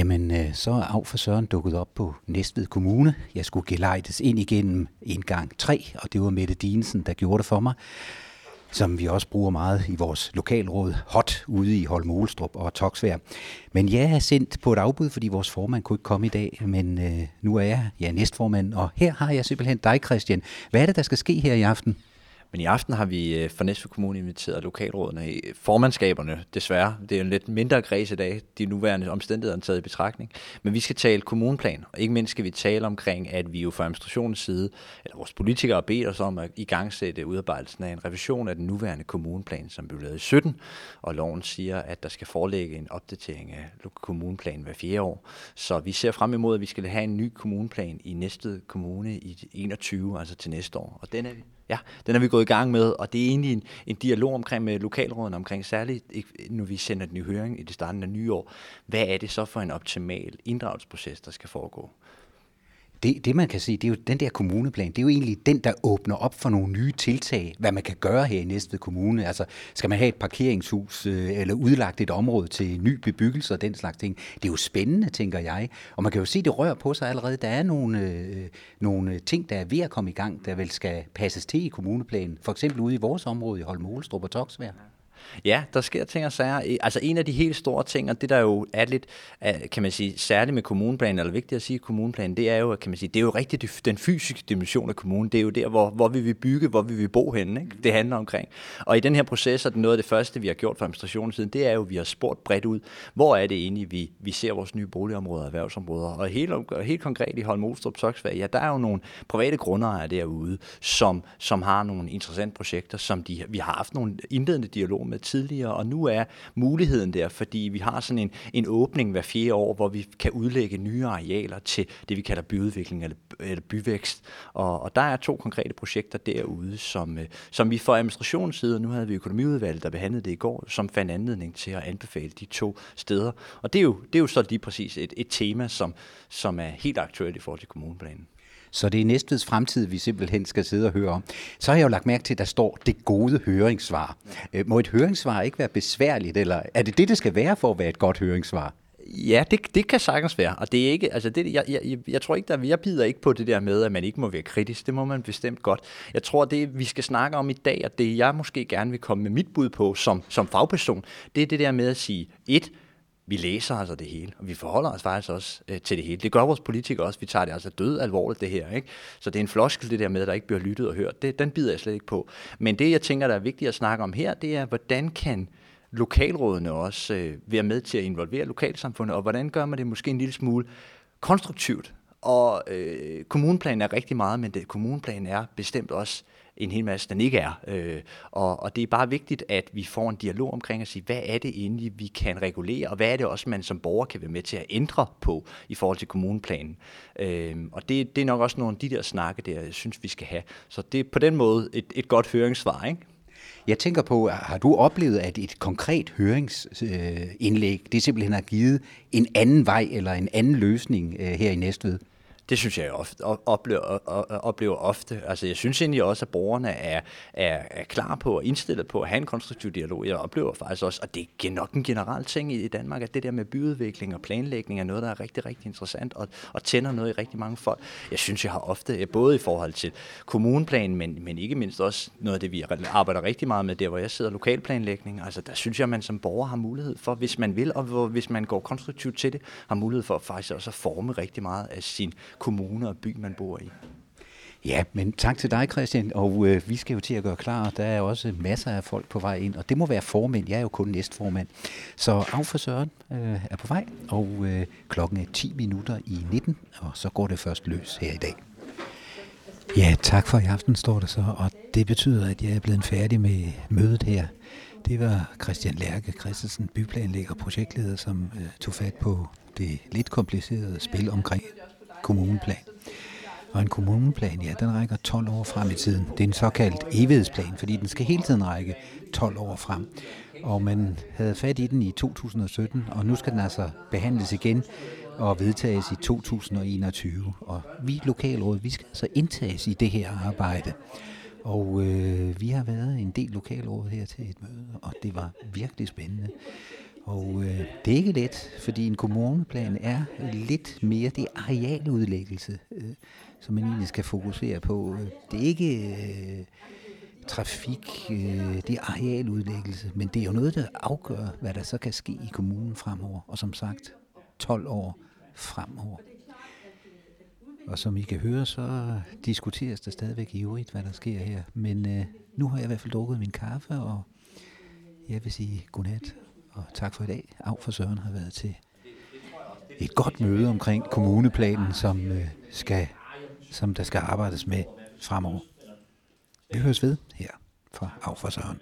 Jamen, øh, så er Af for Søren dukket op på Næstved Kommune. Jeg skulle gelejtes ind igennem en gang tre, og det var Mette Dinesen, der gjorde det for mig som vi også bruger meget i vores lokalråd, HOT, ude i Holmolstrup og Toksvær. Men jeg er sendt på et afbud, fordi vores formand kunne ikke komme i dag, men øh, nu er jeg ja, næstformand, og her har jeg simpelthen dig, Christian. Hvad er det, der skal ske her i aften? Men i aften har vi øh, for Næstved Kommune inviteret lokalrådene i øh, formandskaberne, desværre. Det er en lidt mindre græs i dag, de nuværende omstændigheder er taget i betragtning. Men vi skal tale kommuneplan, og ikke mindst skal vi tale omkring, at vi jo fra administrationens side, eller vores politikere beder os om at i gang sætte udarbejdelsen af en revision af den nuværende kommuneplan, som blev lavet i 17, og loven siger, at der skal forelægge en opdatering af kommuneplanen hver fjerde år. Så vi ser frem imod, at vi skal have en ny kommuneplan i næste kommune i 21, altså til næste år. Og den er vi Ja, den er vi gået i gang med, og det er egentlig en, en dialog omkring med lokalråden omkring særligt, når vi sender den i høring i det starten af nye år. Hvad er det så for en optimal inddragelsesproces, der skal foregå? Det, det man kan sige, det er jo den der kommuneplan, det er jo egentlig den, der åbner op for nogle nye tiltag, hvad man kan gøre her i Næstved Kommune. Altså, skal man have et parkeringshus øh, eller udlagt et område til ny bebyggelse og den slags ting. Det er jo spændende, tænker jeg. Og man kan jo se, det rører på sig allerede. Der er nogle, øh, nogle ting, der er ved at komme i gang, der vel skal passes til i kommuneplanen. For eksempel ude i vores område i Holm og Toksvær. Ja, der sker ting og sager. Altså en af de helt store ting, og det der jo er lidt, øh, kan man sige, særligt med kommunplanen, eller vigtigt at sige kommunplanen, det er jo, kan man sige, det er jo rigtig den fysiske dimension af kommunen. Det er jo der, hvor, hvor vi vil bygge, hvor vi vil bo henne. Ikke? Det handler omkring. Og i den her proces, er det noget af det første, vi har gjort fra administrationens side, det er jo, at vi har spurgt bredt ud, hvor er det egentlig, vi, vi ser vores nye boligområder og erhvervsområder. Og helt, helt konkret i Holm Olstrup Toksvær, ja, der er jo nogle private grundejere derude, som, som har nogle interessante projekter, som de, vi har haft nogle indledende dialog med tidligere, og nu er muligheden der, fordi vi har sådan en, en åbning hver fjerde år, hvor vi kan udlægge nye arealer til det, vi kalder byudvikling eller, eller byvækst. Og, og der er to konkrete projekter derude, som, øh, som vi fra administrationens side, nu havde vi økonomiudvalget, der behandlede det i går, som fandt anledning til at anbefale de to steder. Og det er jo, det er jo så lige præcis et, et tema, som, som er helt aktuelt i forhold til kommuneplanen. Så det er Næstveds fremtid, vi simpelthen skal sidde og høre om. Så har jeg jo lagt mærke til, at der står det gode høringssvar. Øh, må et høringssvar ikke være besværligt, eller er det det, det skal være for at være et godt høringssvar? Ja, det, det kan sagtens være, og det er ikke, altså det, jeg, jeg, jeg tror ikke, der, jeg bider ikke på det der med, at man ikke må være kritisk, det må man bestemt godt. Jeg tror, det vi skal snakke om i dag, og det jeg måske gerne vil komme med mit bud på som, som fagperson, det er det der med at sige, et, vi læser altså det hele, og vi forholder os faktisk også øh, til det hele. Det gør vores politikere også. Vi tager det altså død alvorligt, det her. Ikke? Så det er en floskel, det der med, at der ikke bliver lyttet og hørt. Det, den bider jeg slet ikke på. Men det, jeg tænker, der er vigtigt at snakke om her, det er, hvordan kan lokalrådene også øh, være med til at involvere lokalsamfundet, og hvordan gør man det måske en lille smule konstruktivt. Og øh, kommuneplanen er rigtig meget, men det, kommuneplanen er bestemt også en hel masse, den ikke er. Øh, og, og det er bare vigtigt, at vi får en dialog omkring at sige, hvad er det egentlig, vi kan regulere, og hvad er det også, man som borger kan være med til at ændre på i forhold til kommuneplanen. Øh, og det, det er nok også nogle af de der snakke, der jeg synes, vi skal have. Så det er på den måde et, et godt høringssvar, ikke? Jeg tænker på, har du oplevet, at et konkret høringsindlæg, det simpelthen har givet en anden vej eller en anden løsning øh, her i Næstved? Det synes jeg ofte, oplever, oplever ofte. Altså, jeg synes egentlig også, at borgerne er, er, er klar på og indstillet på at have en konstruktiv dialog. Jeg oplever faktisk også, og det er nok en generel ting i Danmark, at det der med byudvikling og planlægning er noget, der er rigtig, rigtig interessant og, og tænder noget i rigtig mange folk. Jeg synes, jeg har ofte, både i forhold til kommuneplanen, men, men ikke mindst også noget af det, vi arbejder rigtig meget med, der hvor jeg sidder lokalplanlægning. Altså, der synes jeg, at man som borger har mulighed for, hvis man vil, og hvis man går konstruktivt til det, har mulighed for faktisk også at forme rigtig meget af sin kommune og by, man bor i. Ja, men tak til dig, Christian. Og øh, vi skal jo til at gøre klar. Der er også masser af folk på vej ind, og det må være formænd. Jeg er jo kun næstformand. Så af for Søren øh, er på vej, og øh, klokken er 10 minutter i 19, og så går det først løs her i dag. Ja, tak for i aften, står der så, og det betyder, at jeg er blevet færdig med mødet her. Det var Christian Lærke Christensen, byplanlægger og projektleder, som øh, tog fat på det lidt komplicerede spil omkring kommuneplan. Og en kommuneplan, ja, den rækker 12 år frem i tiden. Det er en såkaldt evighedsplan, fordi den skal hele tiden række 12 år frem. Og man havde fat i den i 2017, og nu skal den altså behandles igen og vedtages i 2021. Og vi lokalråd, vi skal altså indtages i det her arbejde. Og øh, vi har været en del lokalråd her til et møde, og det var virkelig spændende. Og øh, det er ikke let, fordi en kommuneplan er lidt mere det arealudlæggelse, øh, som man egentlig skal fokusere på. Det er ikke øh, trafik, øh, det er arealudlæggelse, men det er jo noget, der afgør, hvad der så kan ske i kommunen fremover. Og som sagt, 12 år fremover. Og som I kan høre, så diskuteres der stadigvæk i øvrigt, hvad der sker her. Men øh, nu har jeg i hvert fald drukket min kaffe, og jeg vil sige godnat og tak for i dag. Af for Søren har været til et godt møde omkring kommuneplanen, som, øh, skal, som der skal arbejdes med fremover. Vi høres ved her fra Af for Søren.